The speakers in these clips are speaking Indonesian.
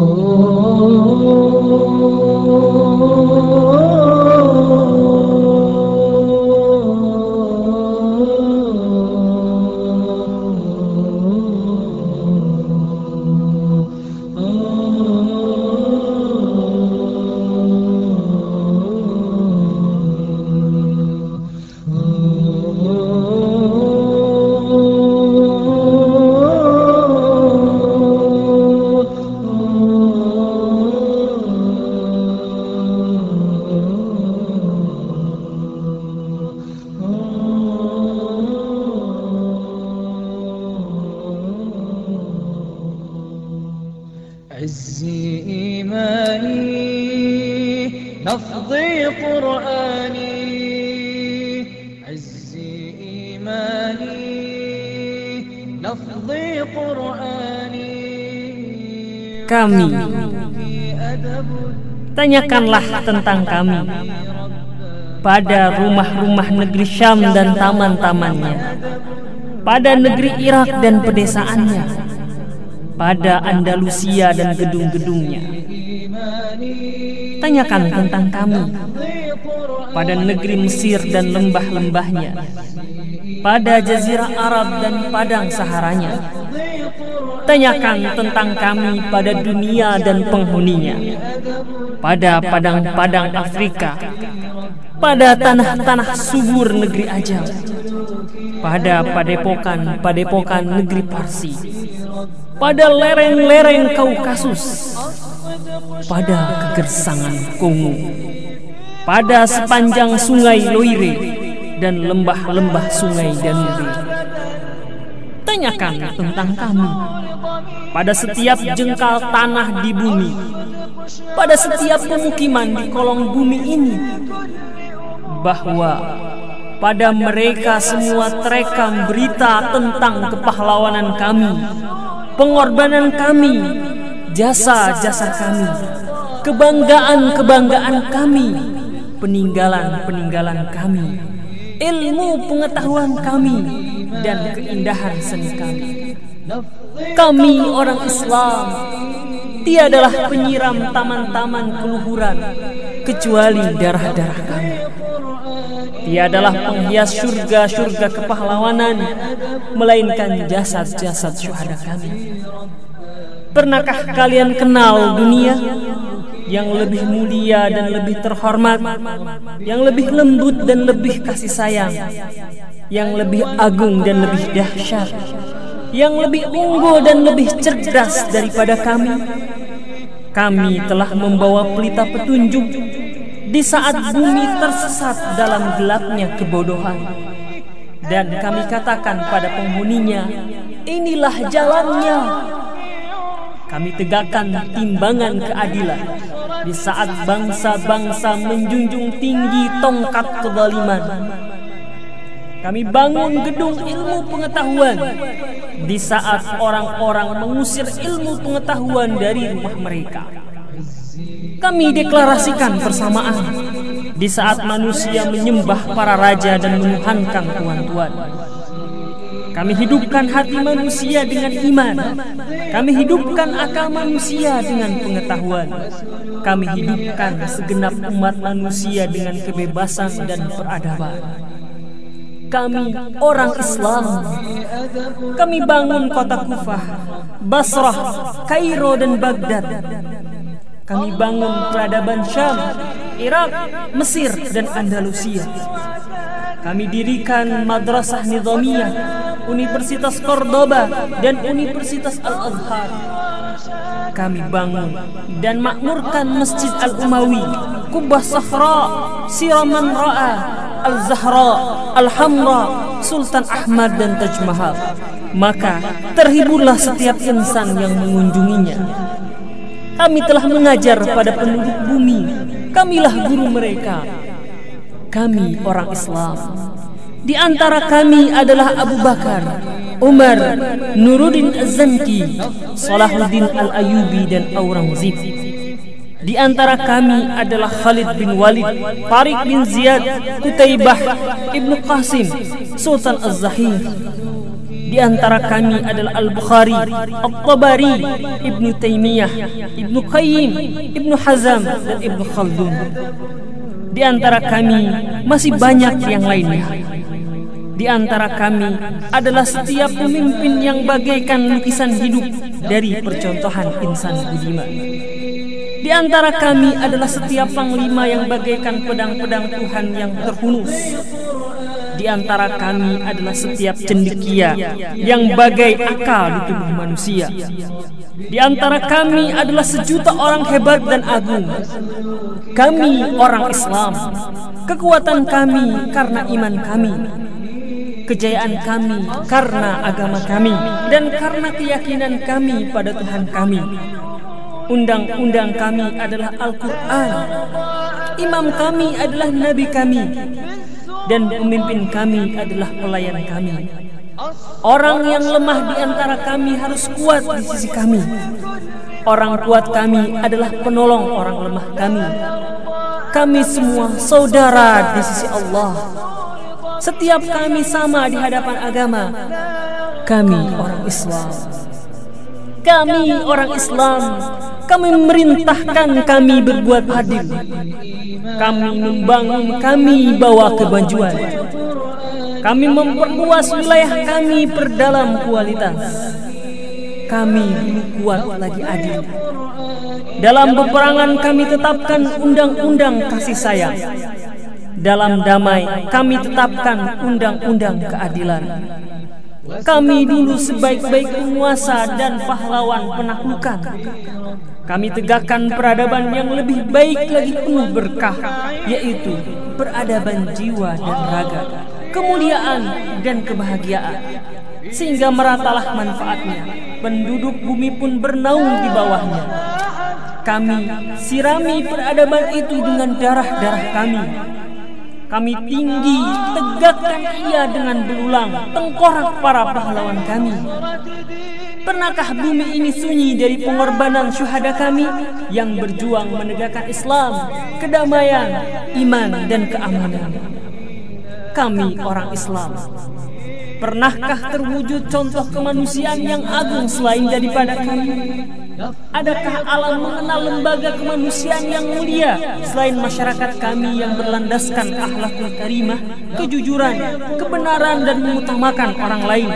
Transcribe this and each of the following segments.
oh, Kami. Tanyakanlah tentang kami. Pada rumah-rumah negeri Syam dan taman-tamannya, pada negeri Irak dan pedesaannya, pada Andalusia dan gedung-gedungnya. Tanyakan tentang kami. Pada negeri Mesir dan lembah-lembahnya, pada Jazirah Arab dan padang Saharanya. Tanyakan tentang kami pada dunia dan penghuninya, pada padang-padang Afrika, pada tanah-tanah subur negeri Ajam, pada padepokan-padepokan negeri Parsi, pada lereng-lereng Kaukasus, pada kegersangan Kongo, pada sepanjang sungai Loire dan lembah-lembah sungai Danube. Tanyakan tentang kami pada setiap jengkal tanah di bumi, pada setiap pemukiman di kolong bumi ini, bahwa pada mereka semua terekam berita tentang kepahlawanan kami, pengorbanan kami, jasa-jasa kami, kebanggaan-kebanggaan kami, peninggalan-peninggalan kami, ilmu pengetahuan kami, dan keindahan seni kami. Kami orang Islam tiadalah penyiram taman-taman keluhuran kecuali darah-darah kami. Tiadalah penghias surga-surga kepahlawanan melainkan jasad-jasad syuhada kami. Pernahkah kalian kenal dunia yang lebih mulia dan lebih terhormat, yang lebih lembut dan lebih kasih sayang, yang lebih agung dan lebih dahsyat, yang lebih unggul dan lebih cerdas daripada kami? Kami telah membawa pelita petunjuk di saat bumi tersesat dalam gelapnya kebodohan. Dan kami katakan pada penghuninya, inilah jalannya. Kami tegakkan timbangan keadilan di saat bangsa-bangsa menjunjung tinggi tongkat kezaliman. Kami bangun gedung ilmu pengetahuan di saat orang-orang mengusir ilmu pengetahuan dari rumah mereka. Kami deklarasikan persamaan di saat manusia menyembah para raja dan menuhankan tuan-tuan. Kami hidupkan hati manusia dengan iman. Kami hidupkan akal manusia dengan pengetahuan. Kami hidupkan segenap umat manusia dengan kebebasan dan peradaban. Kami orang Islam. Kami bangun kota Kufah, Basrah, Kairo dan Baghdad. Kami bangun peradaban Syam, Irak, Mesir dan Andalusia. Kami dirikan madrasah nizamiyah, Universitas Cordoba dan Universitas Al-Azhar. Kami bangun dan makmurkan Masjid Al-Umawi, Kubah Sahra, Siraman Ra'a, Al-Zahra, Al-Hamra, Sultan Ahmad dan Taj Mahal. Maka terhiburlah setiap insan yang mengunjunginya. Kami telah mengajar pada penduduk bumi. Kamilah guru mereka. Kami orang Islam. Di antara kami adalah Abu Bakar, Umar, Nuruddin Az-Zanki, Salahuddin Al-Ayubi dan Aurangzeb. Di antara kami adalah Khalid bin Walid, Tariq bin Ziyad, Kutaibah, Ibnu Qasim, Sultan Az-Zahir. Di antara kami adalah Al-Bukhari, At-Tabari, Ibnu Taimiyah, Ibnu Qayyim, Ibnu Hazam, dan Ibnu Khaldun. Di antara kami masih banyak yang lainnya. Di antara kami adalah setiap pemimpin yang bagaikan lukisan hidup dari percontohan insan budiman. Di antara kami adalah setiap panglima yang bagaikan pedang-pedang Tuhan yang terhunus. Di antara kami adalah setiap cendekia yang bagai akal di tubuh manusia. Di antara kami adalah sejuta orang hebat dan agung. Kami orang Islam. Kekuatan kami karena iman kami. Kejayaan kami karena agama kami dan karena keyakinan kami pada Tuhan kami. Undang-undang kami adalah Al-Quran. Imam kami adalah Nabi kami. Dan pemimpin kami adalah pelayan kami. Orang yang lemah di antara kami harus kuat di sisi kami. Orang kuat kami adalah penolong orang lemah kami. Kami semua saudara di sisi Allah Setiap kami sama di hadapan agama Kami orang Islam. Kami orang Islam. Kami memerintahkan kami berbuat adil. Kami membangun kami bawa kebanjuan. Kami memperluas wilayah kami perdalam kualitas. Kami kuat lagi adil. Dalam peperangan kami tetapkan undang-undang kasih sayang Dalam damai kami tetapkan undang-undang keadilan kami dulu sebaik-baik penguasa dan pahlawan penaklukan kami tegakkan peradaban yang lebih baik lagi penuh berkah, yaitu peradaban jiwa dan raga, kemuliaan dan kebahagiaan. Sehingga meratalah manfaatnya, penduduk bumi pun bernaung di bawahnya. Kami sirami peradaban itu dengan darah-darah kami. Kami tinggi, tegakkan ia dengan belulang, tengkorak para pahlawan kami. Pernahkah bumi ini sunyi dari pengorbanan syuhada kami yang berjuang menegakkan Islam, kedamaian, iman, dan keamanan? Kami orang Islam. Pernahkah terwujud contoh kemanusiaan yang agung selain daripada kami? Adakah alam mengenal lembaga kemanusiaan yang mulia selain masyarakat kami yang berlandaskan akhlakul karimah, kejujuran, kebenaran dan mengutamakan orang lain?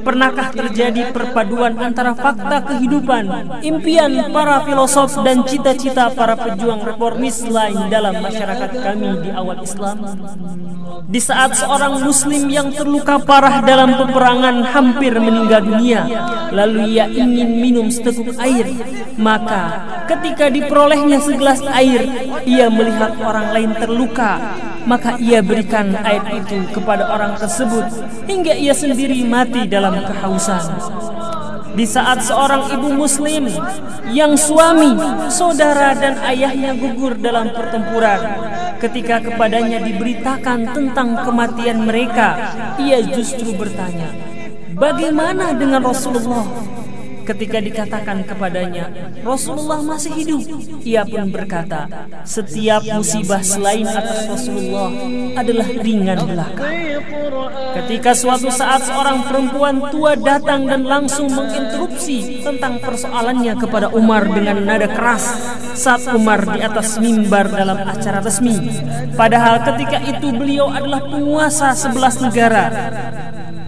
Pernahkah terjadi perpaduan antara fakta kehidupan, impian para filosof dan cita-cita para pejuang reformis lain dalam masyarakat kami di awal Islam? Di saat seorang muslim yang terluka parah dalam peperangan hampir meninggal dunia, lalu ia ingin minum seteguk seteguk air. Maka ketika diperolehnya segelas air Ia melihat orang lain terluka. Maka ia berikan air itu kepada orang tersebut Hingga ia sendiri mati dalam kehausan. Di saat seorang ibu muslim yang suami, saudara dan ayahnya gugur dalam pertempuran ketika kepadanya diberitakan tentang kematian mereka ia justru bertanya bagaimana dengan Rasulullah Ketika dikatakan kepadanya, Rasulullah masih hidup, ia pun berkata, setiap musibah selain atas Rasulullah adalah ringan belaka. Ketika suatu saat seorang perempuan tua datang dan langsung menginterupsi tentang persoalannya kepada Umar dengan nada keras saat Umar di atas mimbar dalam acara resmi. Padahal ketika itu beliau adalah penguasa sebelas negara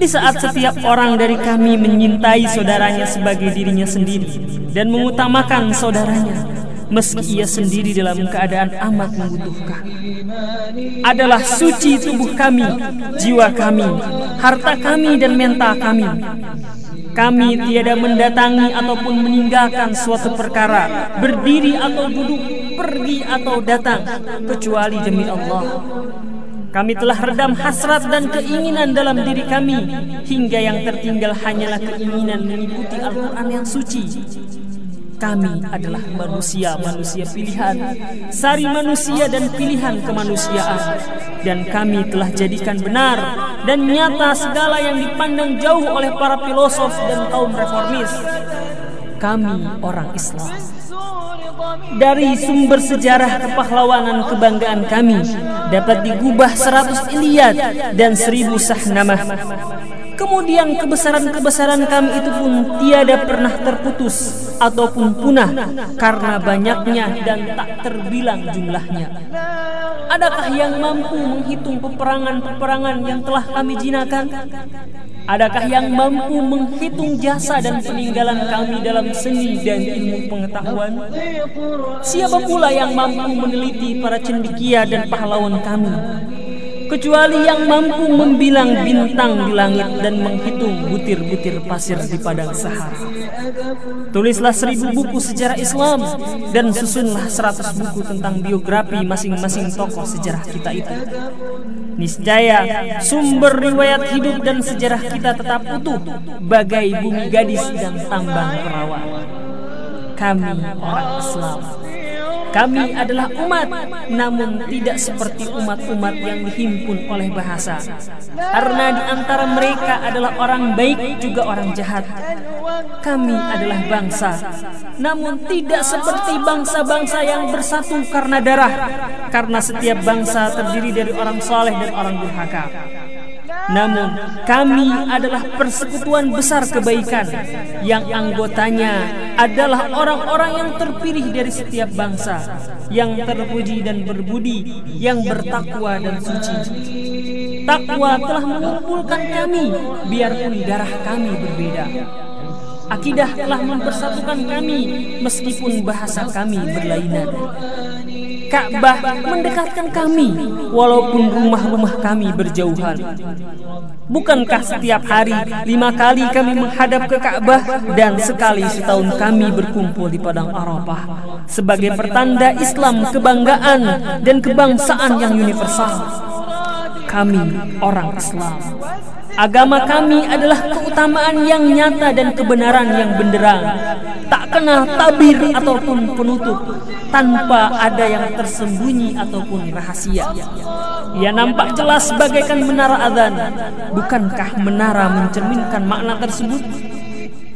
di saat setiap orang dari kami menyintai saudaranya sebagai dirinya sendiri dan mengutamakan saudaranya meski ia sendiri dalam keadaan amat membutuhkan adalah suci tubuh kami, jiwa kami, harta kami dan mental kami. Kami tiada mendatangi ataupun meninggalkan suatu perkara, berdiri atau duduk, pergi atau datang, kecuali demi Allah. Kami telah redam hasrat dan keinginan dalam diri kami hingga yang tertinggal hanyalah keinginan mengikuti Al-Quran yang suci. Kami adalah manusia-manusia pilihan, sari manusia dan pilihan kemanusiaan. Dan kami telah jadikan benar dan nyata segala yang dipandang jauh oleh para filosof dan kaum reformis. Kami orang Islam. Dari sumber sejarah kepahlawanan kebanggaan kami dapat digubah seratus Iliad dan seribu Sahnamah. Kemudian kebesaran-kebesaran kami itu pun tiada pernah terputus ataupun punah karena banyaknya dan tak terbilang jumlahnya. Adakah yang mampu menghitung peperangan-peperangan yang telah kami jinakan? Adakah yang mampu menghitung jasa dan peninggalan kami dalam seni dan ilmu pengetahuan? Siapa pula yang mampu meneliti para cendikia dan pahlawan kami? Kecuali yang mampu membilang bintang di langit dan menghitung butir-butir pasir di padang Sahara. Tulislah seribu buku sejarah Islam dan susunlah seratus buku tentang biografi masing-masing tokoh sejarah kita itu. Niscaya sumber riwayat hidup dan sejarah kita tetap utuh bagai bumi gadis dan tambang perawan. Kami orang Islam kami adalah umat, namun tidak seperti umat-umat yang dihimpun oleh bahasa. Karena di antara mereka adalah orang baik juga orang jahat. Kami adalah bangsa, namun tidak seperti bangsa-bangsa yang bersatu karena darah. Karena setiap bangsa terdiri dari orang soleh dan orang durhaka. Namun kami adalah persekutuan besar kebaikan yang anggotanya adalah orang-orang yang terpilih dari setiap bangsa yang terpuji dan berbudi yang bertakwa dan suci. Takwa telah mengumpulkan kami biarpun darah kami berbeda. Akidah telah mempersatukan kami meskipun bahasa kami berlainan. Ka'bah mendekatkan kami walaupun rumah-rumah kami berjauhan. Bukankah setiap hari lima kali kami menghadap ke Ka'bah dan sekali setahun kami berkumpul di padang Arafah sebagai pertanda Islam kebanggaan dan kebangsaan yang universal. Kami orang Islam. Agama kami adalah keutamaan yang nyata dan kebenaran yang benderang. Tak kenal tabir ataupun penutup tanpa ada yang tersembunyi ataupun rahasia. Ia nampak jelas bagaikan menara azan. Bukankah menara mencerminkan makna tersebut?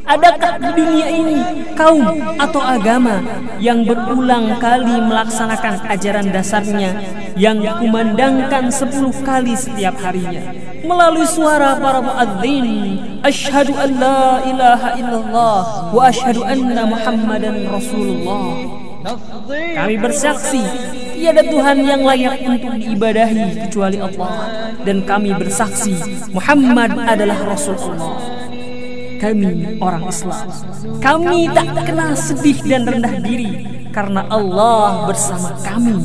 Adakah di dunia ini kaum atau agama yang berulang kali melaksanakan ajaran dasarnya yang dikumandangkan sepuluh kali setiap harinya? Melalui suara para muadzin asyhadu an la ilaha illallah wa asyhadu anna muhammadan rasulullah. Kami bersaksi tiada Tuhan yang layak untuk diibadahi kecuali Allah. Dan kami bersaksi Muhammad adalah Rasulullah kami orang Islam. Kami tak kenal sedih dan rendah diri karena Allah bersama kami.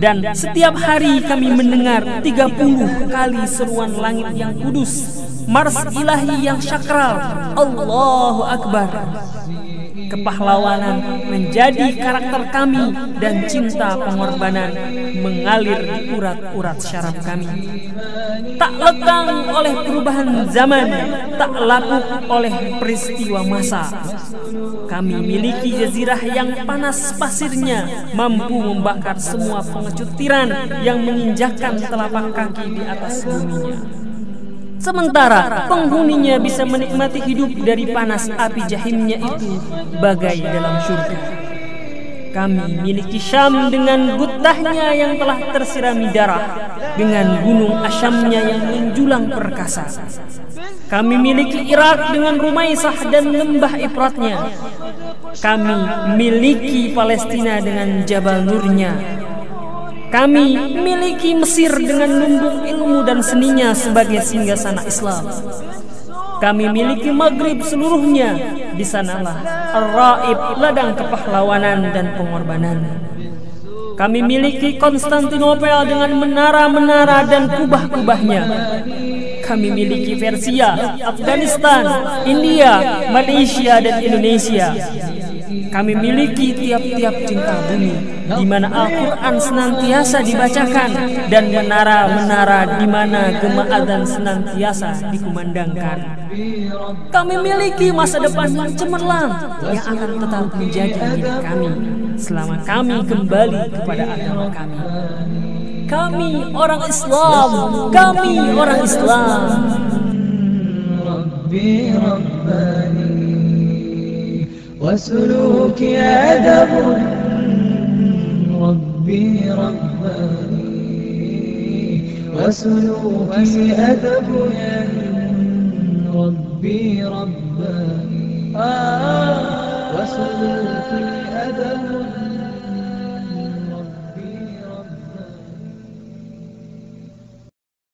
Dan setiap hari kami mendengar 30 kali seruan langit yang kudus, mars ilahi yang syakral, Allahu Akbar kepahlawanan menjadi karakter kami dan cinta pengorbanan mengalir di urat-urat syaraf kami. Tak lekang oleh perubahan zaman, tak lapuk oleh peristiwa masa. Kami miliki jazirah yang panas pasirnya mampu membakar semua pengecut tiran yang menginjakkan telapak kaki di atas buminya. Sementara penghuninya bisa menikmati hidup dari panas api jahimnya itu bagai dalam surga. Kami miliki Syam dengan gutahnya yang telah tersirami darah, dengan gunung asyamnya yang menjulang perkasa. Kami miliki Irak dengan Rumaisah dan lembah Ifratnya. Kami miliki Palestina dengan Jabal Nurnya kami miliki Mesir dengan lumbung ilmu dan seninya sebagai singgasana Islam. Kami miliki Maghrib seluruhnya. Di sanalah Ar-Raib ladang kepahlawanan dan pengorbanan. Kami miliki Konstantinopel dengan menara-menara dan kubah-kubahnya. Kami miliki Persia, Afghanistan, India, Malaysia, dan Indonesia. Kami miliki tiap-tiap cinta bumi di mana Al-Quran senantiasa dibacakan dan menara-menara di mana gema adzan senantiasa dikumandangkan. Kami miliki masa depan yang cemerlang yang akan tetap menjadi milik kami selama kami kembali kepada agama kami. Kami orang Islam, kami orang Islam. Rabbi Rabbani وسلوكي أدب ربي رباني. وسلوكي أدب ربي رباني. وسلوكي أدب